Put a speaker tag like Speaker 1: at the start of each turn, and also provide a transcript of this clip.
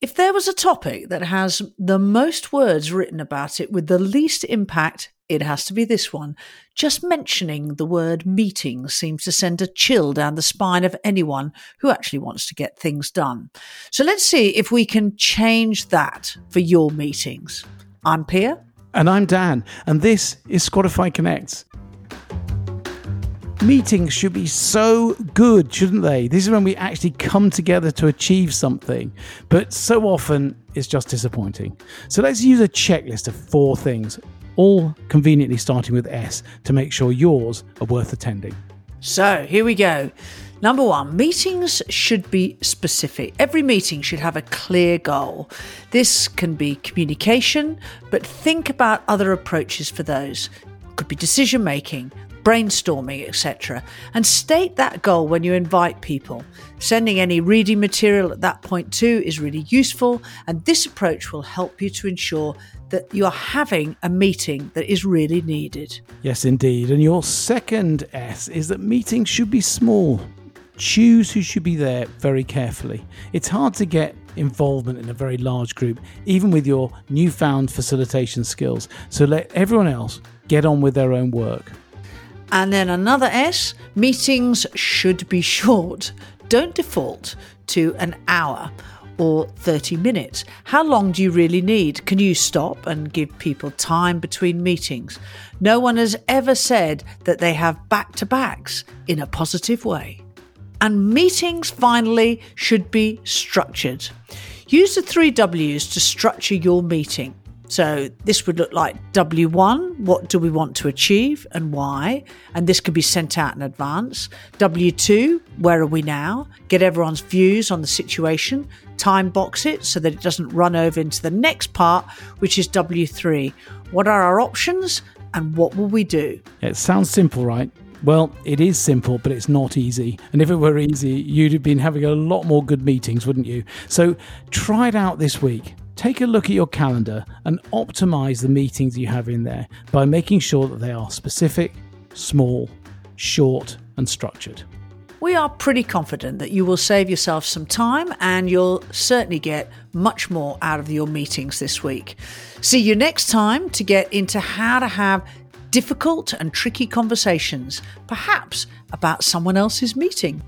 Speaker 1: If there was a topic that has the most words written about it with the least impact, it has to be this one. Just mentioning the word meeting seems to send a chill down the spine of anyone who actually wants to get things done. So let's see if we can change that for your meetings. I'm Pia.
Speaker 2: And I'm Dan, and this is Squadify Connects. Meetings should be so good, shouldn't they? This is when we actually come together to achieve something, but so often it's just disappointing. So let's use a checklist of four things all conveniently starting with S to make sure yours are worth attending.
Speaker 1: So here we go. Number one, meetings should be specific. Every meeting should have a clear goal. This can be communication, but think about other approaches for those. Could be decision making, brainstorming, etc. And state that goal when you invite people. Sending any reading material at that point too is really useful, and this approach will help you to ensure that you're having a meeting that is really needed.
Speaker 2: Yes, indeed. And your second S is that meetings should be small. Choose who should be there very carefully. It's hard to get involvement in a very large group, even with your newfound facilitation skills. So let everyone else get on with their own work.
Speaker 1: And then another S meetings should be short. Don't default to an hour or 30 minutes. How long do you really need? Can you stop and give people time between meetings? No one has ever said that they have back to backs in a positive way. And meetings, finally, should be structured. Use the three W's to structure your meeting. So this would look like W1, what do we want to achieve and why? And this could be sent out in advance. W2, where are we now? Get everyone's views on the situation, time box it so that it doesn't run over into the next part, which is W3. What are our options and what will we do?
Speaker 2: It sounds simple, right? Well, it is simple, but it's not easy. And if it were easy, you'd have been having a lot more good meetings, wouldn't you? So try it out this week. Take a look at your calendar and optimize the meetings you have in there by making sure that they are specific, small, short, and structured.
Speaker 1: We are pretty confident that you will save yourself some time and you'll certainly get much more out of your meetings this week. See you next time to get into how to have difficult and tricky conversations, perhaps about someone else's meeting.